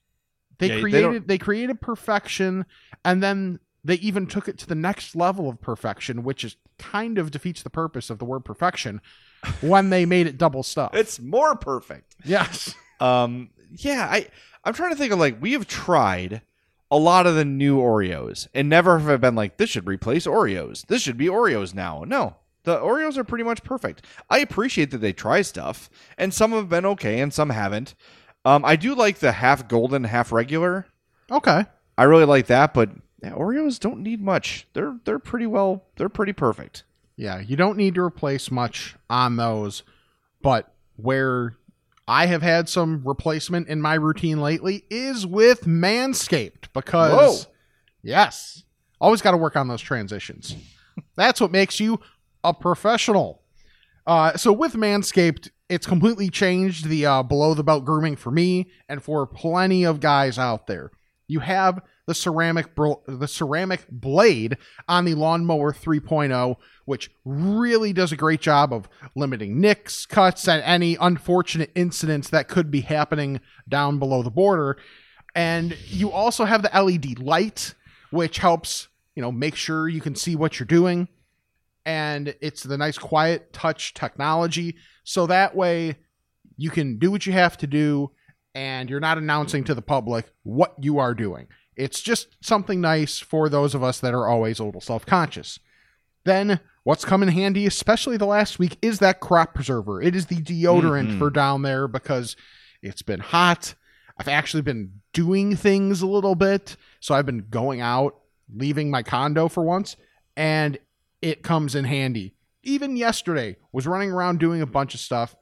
S6: They
S7: Yeah,
S6: created
S7: don't-
S6: they, created perfection, and then they even took it to the next level of perfection, which is kind of defeats the purpose of the word perfection when they made it double stuff.
S7: It's more perfect.
S6: yes.
S7: Um, yeah, I I'm trying to think of like we have tried a lot of the new Oreos and never have I been like this should replace Oreos. This should be Oreos now. No. The Oreos are pretty much perfect. I appreciate that they try stuff, and some have been okay and some haven't. Um, I do like the half golden, half regular.
S6: Okay.
S7: I really like that, but yeah, Oreos don't need much. They're they're pretty well. They're pretty perfect.
S6: Yeah, you don't need to replace much on those, but where I have had some replacement in my routine lately is with Manscaped because
S7: Whoa.
S6: yes, always got to work on those transitions. That's what makes you a professional. Uh, so with Manscaped, it's completely changed the uh, below the belt grooming for me and for plenty of guys out there. You have the ceramic bro- the ceramic blade on the lawnmower 3.0 which really does a great job of limiting nicks cuts and any unfortunate incidents that could be happening down below the border. And you also have the led light which helps you know make sure you can see what you're doing. And it's the nice quiet touch technology. So that way you can do what you have to do and you're not announcing to the public what you are doing. It's just something nice for those of us that are always a little self conscious. Then, what's come in handy, especially the last week, is that crop preserver. It is the deodorant
S7: Mhm.
S6: for down there because it's been hot. I've actually been doing things a little bit. So I've been going out, leaving my condo for once, and it comes in handy. Even yesterday, was running around doing a bunch of stuff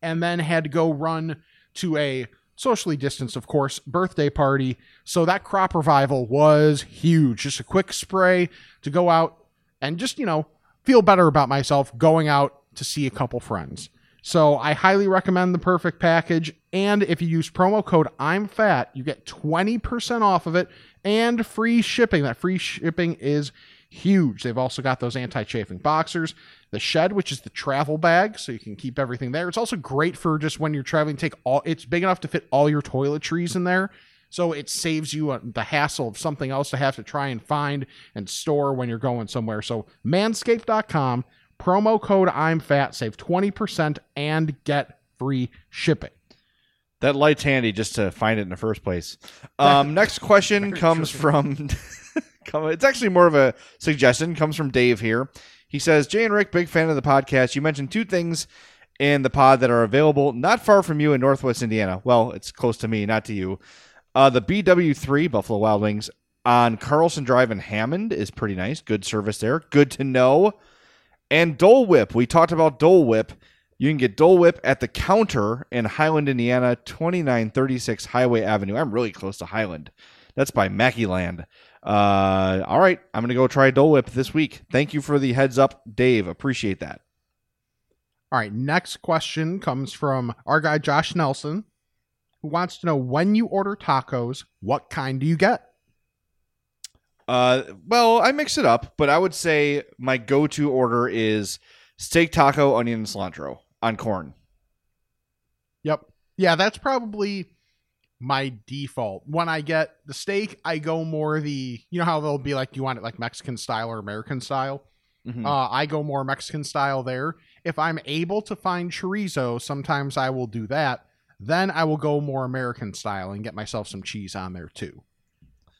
S6: and then had to go run to a socially distanced, of course, birthday party. So that crop reviver was huge. Just a quick spray to go out and just, you know, feel better about myself going out to see a couple friends. So I highly recommend the perfect package. And if you use promo code I'm fat, you get 20% off of it and free shipping. That free shipping is huge. They've also got those anti-chafing boxers, the shed, which is the travel bag, so you can keep everything there. It's also great for just when you're traveling. Take all. It's big enough to fit all your toiletries in there, so it saves you uh, the hassle of something else to have to try and find and store when you're going somewhere. So Manscaped.com promo code I'm fat save twenty percent and get free shipping.
S7: That light's handy just to find it in the first place. Um, next question comes from. it's actually more of a suggestion. Comes from Dave here. He says, "Jay and Rick, big fan of the podcast. You mentioned two things in the pod that are available not far from you in Northwest Indiana. Well, it's close to me, not to you. Uh, the BW3 Buffalo Wild Wings on Carlson Drive in Hammond is pretty nice. Good service there. Good to know. And Dole Whip. We talked about Dole Whip. You can get Dole Whip at the counter in Highland, Indiana, 2936 Highway Avenue. I'm really close to Highland. That's by Mackeyland. Uh, all right, I'm going to go try Dole Whip this week. Thank you for the heads up, Dave. Appreciate that.
S6: All right, next question comes from our guy Josh Nelson. who wants to know when you order tacos, what kind do you get?
S7: Uh, well, I mix it up, but I would say my go-to order is steak taco, onion, and cilantro on corn.
S6: Yep. Yeah, that's probably my default. When I get the steak, I go more the you know how they'll be like, do you want it like Mexican style or American style?
S7: Mhm.
S6: Uh, I go more Mexican style there. If I'm able to find chorizo, sometimes I will do that. Then I will go more American style and get myself some cheese on there too.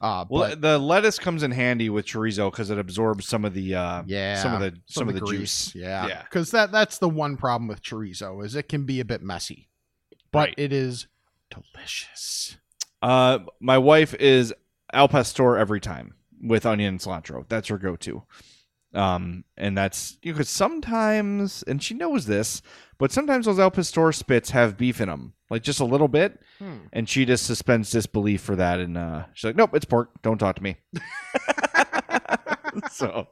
S6: Uh,
S7: well,
S6: but
S7: the lettuce comes in handy with chorizo because it absorbs some of the uh,
S6: yeah,
S7: some of the some, of the
S6: grease.
S7: juice.
S6: Yeah,
S7: Yeah.
S6: because that that's the one problem with chorizo is it can be a bit messy, but
S7: Right.
S6: it is delicious.
S7: Uh, my wife is al pastor every time with onion and cilantro. That's her go-to. Um, and that's you could sometimes, and she knows this, but sometimes those al pastor spits have beef in them, like just a little bit,
S6: Hmm.
S7: and she just suspends disbelief for that, and uh, she's like, "Nope, it's pork. Don't talk to me." so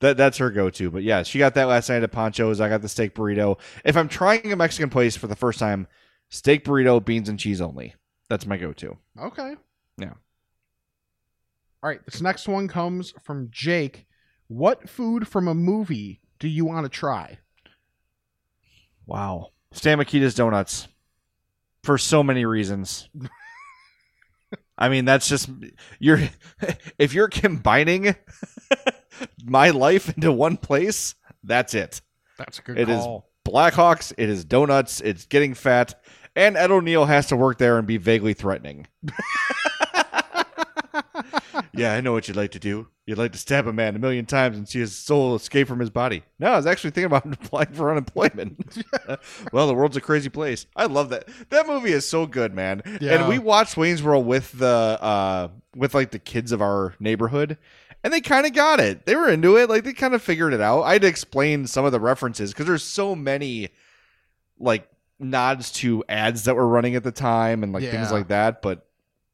S7: that that's her go-to. But yeah, she got that last night at Poncho's. I got the steak burrito. If I'm trying a Mexican place for the first time, steak burrito, beans and cheese only. That's my go-to.
S6: Okay.
S7: Yeah.
S6: All right. This next one comes from Jake. What food from a movie do you want to try?
S7: Wow. Stan Mikita's donuts. For so many reasons. I mean, that's just you're if you're combining my life into one place, that's it.
S6: That's a good
S7: It is
S6: call.
S7: Blackhawks, it is donuts, it's getting fat, and Ed O'Neill has to work there and be vaguely threatening. yeah, I know what you'd like to do. You'd like to stab a man a million times and see his soul escape from his body. No, I was actually thinking about applying for unemployment. well, the world's a crazy place. I love that. That movie is so good, man.
S6: Yeah.
S7: And we watched Wayne's World with the uh with like the kids of our neighborhood. And they kind of got it. They were into it. Like they kind of figured it out. I had to explain some of the references because there's so many like nods to ads that were running at the time and like things like that. But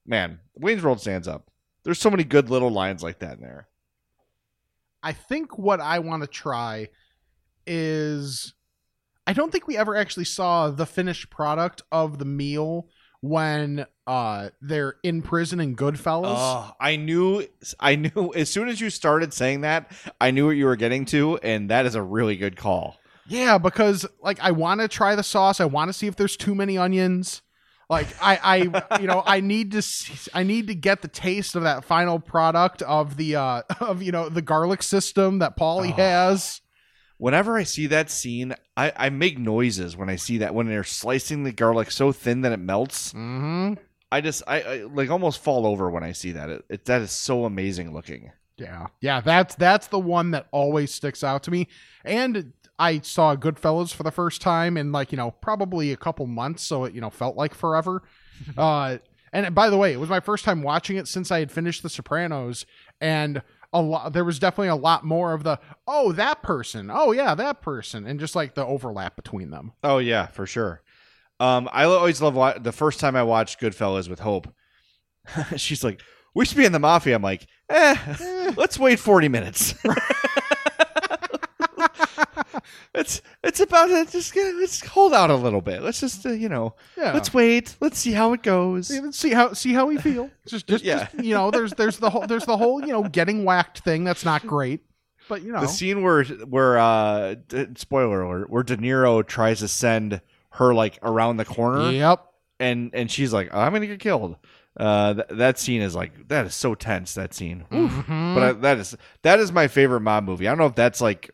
S7: man, Wayne's World stands up. There's so many good little lines like that in there.
S6: I think what I want to try is I don't think we ever actually saw the finished product of the meal when uh they're in prison in Goodfellas.
S7: Oh, I knew, I knew as soon as you started saying that, I knew what you were getting to, and that is a really good call.
S6: Yeah, because like I want to try the sauce. I want to see if there's too many onions. Like I, I, you know, I need to, see, I need to get the taste of that final product of the, uh of you know the garlic system that Paulie
S7: Oh.
S6: has.
S7: Whenever I see that scene, I, I make noises when I see that when they're slicing the garlic so thin that it melts.
S6: Mm-hmm.
S7: I just I, I like almost fall over when I see that. It, it that is so amazing looking.
S6: Yeah, yeah, that's that's the one that always sticks out to me. And I saw Goodfellas for the first time in like you know probably a couple months, so it you know felt like forever. uh, and by the way, it was my first time watching it since I had finished The Sopranos, and a lot there was definitely a lot more of the oh that person, oh yeah that person, and just like the overlap between them.
S7: Oh yeah, for sure. Um, I always love wa- the first time I watched Goodfellas with Hope. She's like, "We should be in the mafia." I'm like, "Eh, let's wait 40 minutes." It's it's about it. Just let's hold out a little bit. Let's just uh, you know,
S6: Yeah.
S7: let's wait. Let's see how it goes.
S6: See, let's see how see how we feel. Just, just,
S7: Yeah.
S6: just, you know, there's there's the whole there's the whole you know getting whacked thing. That's not great, but you know,
S7: The scene where where uh, d- spoiler alert, where De Niro tries to send her like around the corner.
S6: yep,
S7: and and she's like, "I'm gonna get killed." Uh, th- that scene is like that is so tense. That scene.
S6: Mhm.
S7: but I, that is that is my favorite mob movie. I don't know if that's like,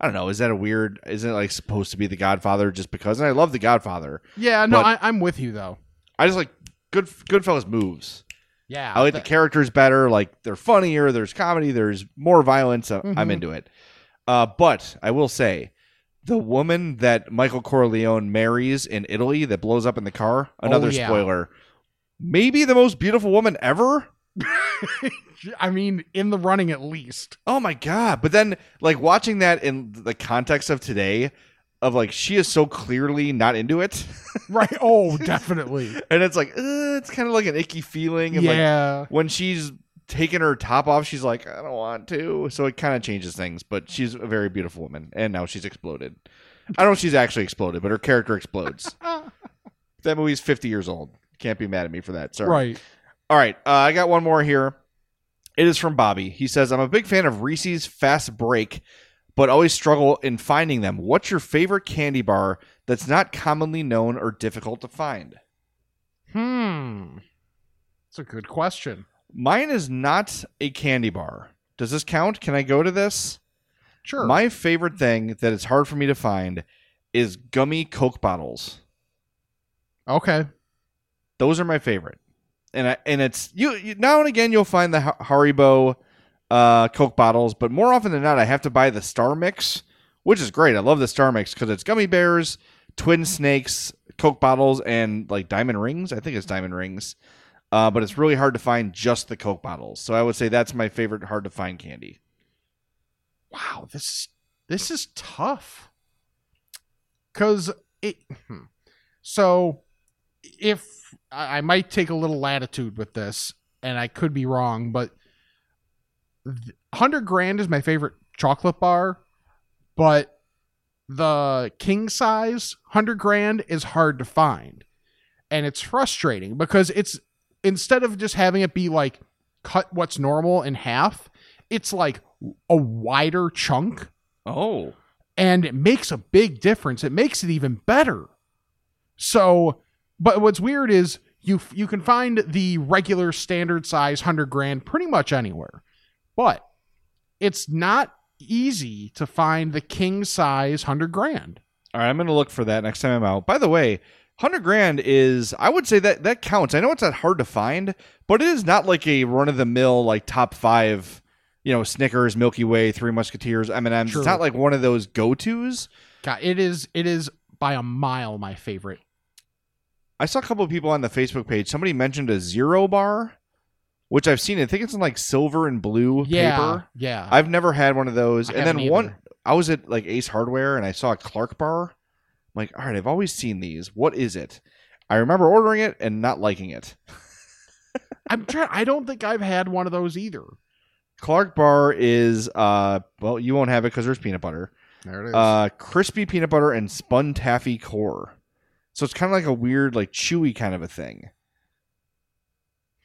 S7: I don't know, is that a weird? Isn't it like supposed to be The Godfather just because? And I love The Godfather.
S6: Yeah, no,
S7: But-
S6: I, I'm with you though.
S7: I just like good Goodfellas moves.
S6: Yeah,
S7: I like the characters better. Like they're funnier. There's comedy. There's more violence. uh, I'm
S6: Mhm.
S7: into it. Uh, but I will say, the woman that Michael Corleone marries in Italy that blows up in the car. Another
S6: Oh, yeah.
S7: spoiler. Maybe the most beautiful woman ever.
S6: I mean, in the running at least.
S7: Oh my god! But then, like watching that in the context of today, of like she is so clearly not into it,
S6: Right? Oh, definitely.
S7: and it's like uh, it's kind of like an icky feeling. And like
S6: yeah.
S7: when she's taking her top off, she's like, I don't want to. So it kind of changes things. But she's a very beautiful woman, and now she's exploded. I don't know if she's actually exploded, but her character explodes. that movie's fifty years old. Can't be mad at me for that. Sorry.
S6: Right.
S7: All right, uh, I got one more here. It is from Bobby. He says, "I'm a big fan of Reese's Fast Break, but always struggle in finding them. What's your favorite candy bar that's not commonly known or difficult to find?"
S6: Hmm. that's a good question.
S7: Mine is not a candy bar. Does this count? Can I go to this?
S6: Sure.
S7: My favorite thing that it's hard for me to find is gummy Coke bottles.
S6: okay.
S7: Those are my favorite, and I, and it's you, you now and again you'll find the Haribo uh, Coke bottles, but more often than not I have to buy the Star Mix, which is great. I love the Star Mix because it's gummy bears, twin snakes, Coke bottles, and like diamond rings. I think it's diamond rings, uh, but it's really hard to find just the Coke bottles. So I would say that's my favorite hard to find candy.
S6: Wow, this is this is tough. Cause it hmm. so if I might take a little latitude with this, and I could be wrong, but hundred grand is my favorite chocolate bar, but the king size hundred grand is hard to find, and it's frustrating because it's instead of just having it be like cut what's normal in half, it's like a wider chunk
S7: Oh,
S6: and it makes a big difference. It makes it even better. So, but what's weird is you you can find the regular standard size 100 grand pretty much anywhere. But it's not easy to find the king size 100 grand.
S7: All right, I'm gonna look for that next time I'm out. By the way, hundred grand is I would say that that counts. I know it's not hard to find, but it is not like a run of the mill like top five. You know, Snickers, Milky Way, Three Musketeers, M and M's. It's not like one of those go tos.
S6: God, it is it is by a mile my favorite.
S7: I saw a couple of people on the Facebook page. Somebody mentioned a zero bar, which I've seen. I think it's in like silver and blue
S6: Yeah.
S7: paper.
S6: Yeah.
S7: I've never had one of those.
S6: I
S7: and then
S6: haven't
S7: one,
S6: either.
S7: I was at like Ace Hardware and I saw a Clark bar. I'm like, all right, I've always seen these. What is it? I remember ordering it and not liking it.
S6: I'm trying I don't think I've had one of those either.
S7: Clark bar is, uh, well, you won't have it because there's peanut butter.
S6: There it is.
S7: Uh, crispy peanut butter and spun taffy core. So it's kind of like a weird, like chewy kind of a thing.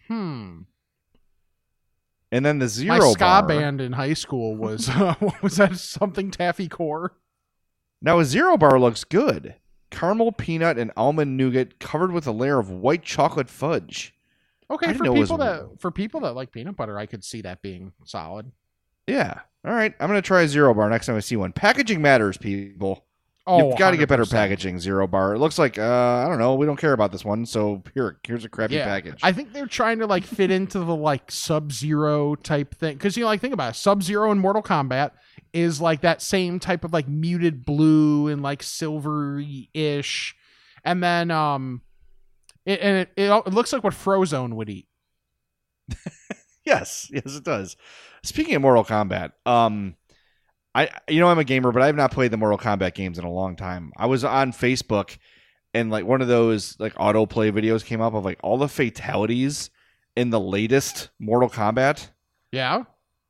S6: hmm.
S7: And then the zero
S6: My ska
S7: bar.
S6: band in high school was uh, was that something taffy core?
S7: Now a zero bar looks good. Caramel peanut and almond nougat covered with a layer of white chocolate fudge.
S6: Okay, for people that for people that like peanut butter, I could see that being solid.
S7: Yeah. All right. I'm gonna try a zero bar next time I see one. Packaging matters, people.
S6: Oh,
S7: You've got to get better packaging. Zero bar. It looks like uh, I don't know. We don't care about this one, so here, here's a crappy
S6: Yeah,
S7: package.
S6: I think they're trying to like fit into the like Sub Zero type thing because you know, like think about it. Sub Zero in Mortal Kombat is like that same type of like muted blue and like silvery ish, and then um, it, and it, it it looks like what Frozone would eat.
S7: yes, yes, it does. Speaking of Mortal Kombat, um, I you know I'm a gamer, but I have not played the Mortal Kombat games in a long time. I was on Facebook, and like one of those like autoplay videos came up of like all the fatalities in the latest Mortal Kombat.
S6: Yeah,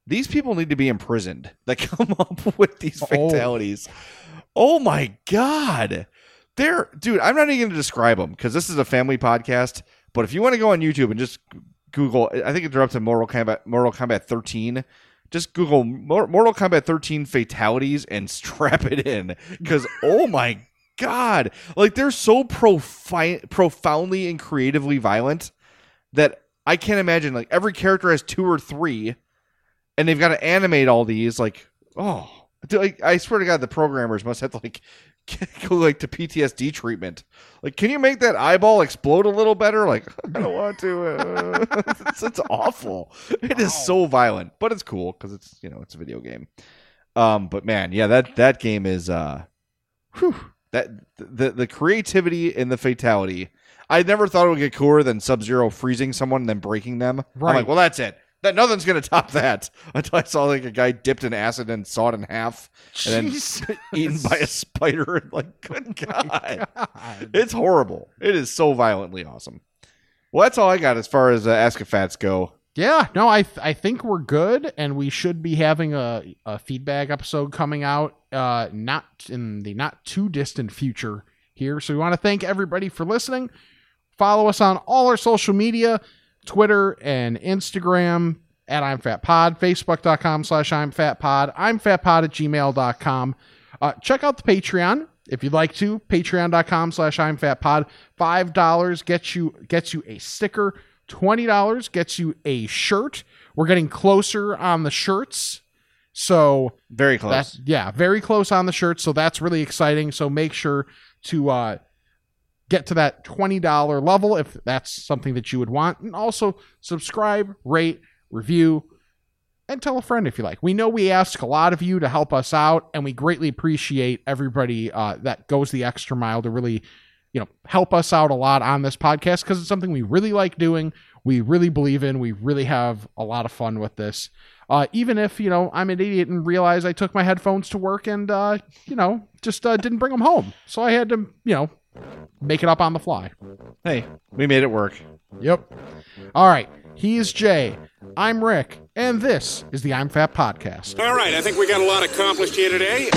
S7: These people need to be imprisoned that come up with these
S6: Oh.
S7: fatalities. Oh my god. They're dude, I'm not even going to describe them because this is a family podcast, but if you want to go on YouTube and just Google I think they're up to Mortal Kombat Mortal Kombat 13. Just Google Mortal Kombat 13 fatalities and strap it in cuz oh my god. Like they're so profi- profoundly and creatively violent that I can't imagine like every character has two or three and they've got to animate all these like oh like, i swear to god the programmers must have to like go like to ptsd treatment. Like can you make that eyeball explode a little better? Like i don't want to. Uh, it's, it's awful. It is so violent but it's cool because it's you know it's a video game. Um but man yeah that that game is uh whew, that the the creativity in the fatality. I never thought it would get cooler than sub-zero freezing someone and then breaking them. I'm
S6: Right.
S7: like well that's it that nothing's gonna top that until I saw like a guy dipped in acid and sawed in half and
S6: Jesus.
S7: then eaten by a spider and like good god,
S6: God.
S7: it's horrible. It is so violently awesome. Well, that's all I got as far as uh, fats go.
S6: Yeah, no, I th- I think we're good, and we should be having a, a feedback episode coming out, uh, not in the not too distant future here. So we want to thank everybody for listening. follow us on all our social media Twitter and Instagram at I'm Fat Pod, Facebook.com slash I'm Fat Pod, I'm Fat Pod at gmail.com. Uh, check out the Patreon if you'd like to. Patreon.com slash I'm Fat Pod. Five dollars gets you gets you a sticker. Twenty dollars gets you a shirt. We're getting closer on the shirts. So
S7: Very close.
S6: yeah, very close on the shirt. So that's really exciting. So make sure to uh, get to that twenty dollar level if that's something that you would want, and also subscribe, rate, review, and tell a friend if you like. We know we ask a lot of you to help us out, and we greatly appreciate everybody uh, that goes the extra mile to really, you know, help us out a lot on this podcast because it's something we really like doing. We really believe in. We really have a lot of fun with this. Uh, even if you know I'm an idiot and realize I took my headphones to work and uh, you know just uh, didn't bring them home, so I had to you know make it up on the fly.
S7: hey, we made it work.
S6: Yep. All right. He is Jay. I'm Rick, and this is the I'm Fat podcast.
S3: All right, I think we got a lot accomplished here today.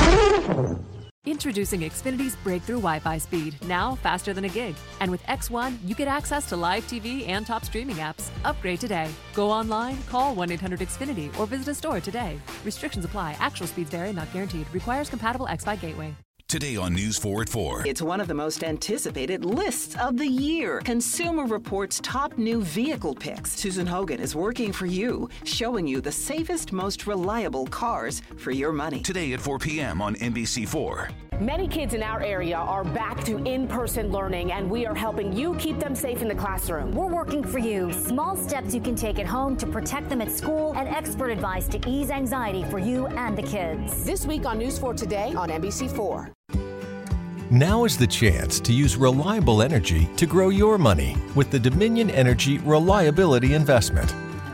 S8: Introducing Xfinity's breakthrough Wi Fi speed, now faster than a gig. And with X1, you get access to live TV and top streaming apps. Upgrade today. Go online, call 1 800 Xfinity, or visit a store today. Restrictions apply. Actual speeds vary, not guaranteed. Requires compatible X Fi gateway.
S9: Today on News 4 at 4.
S10: It's one of the most anticipated lists of the year. Consumer Reports top new vehicle picks. Susan Hogan is working for you, showing you the safest, most reliable cars for your money.
S9: Today at 4 p.m. on NBC4.
S11: Many kids in our area are back to in person learning, and we are helping you keep them safe in the classroom.
S12: We're working for you. Small steps you can take at home to protect them at school, and expert advice to ease anxiety for you and the kids.
S11: This week on News 4 Today on NBC4.
S13: Now is the chance to use reliable energy to grow your money with the Dominion Energy Reliability Investment.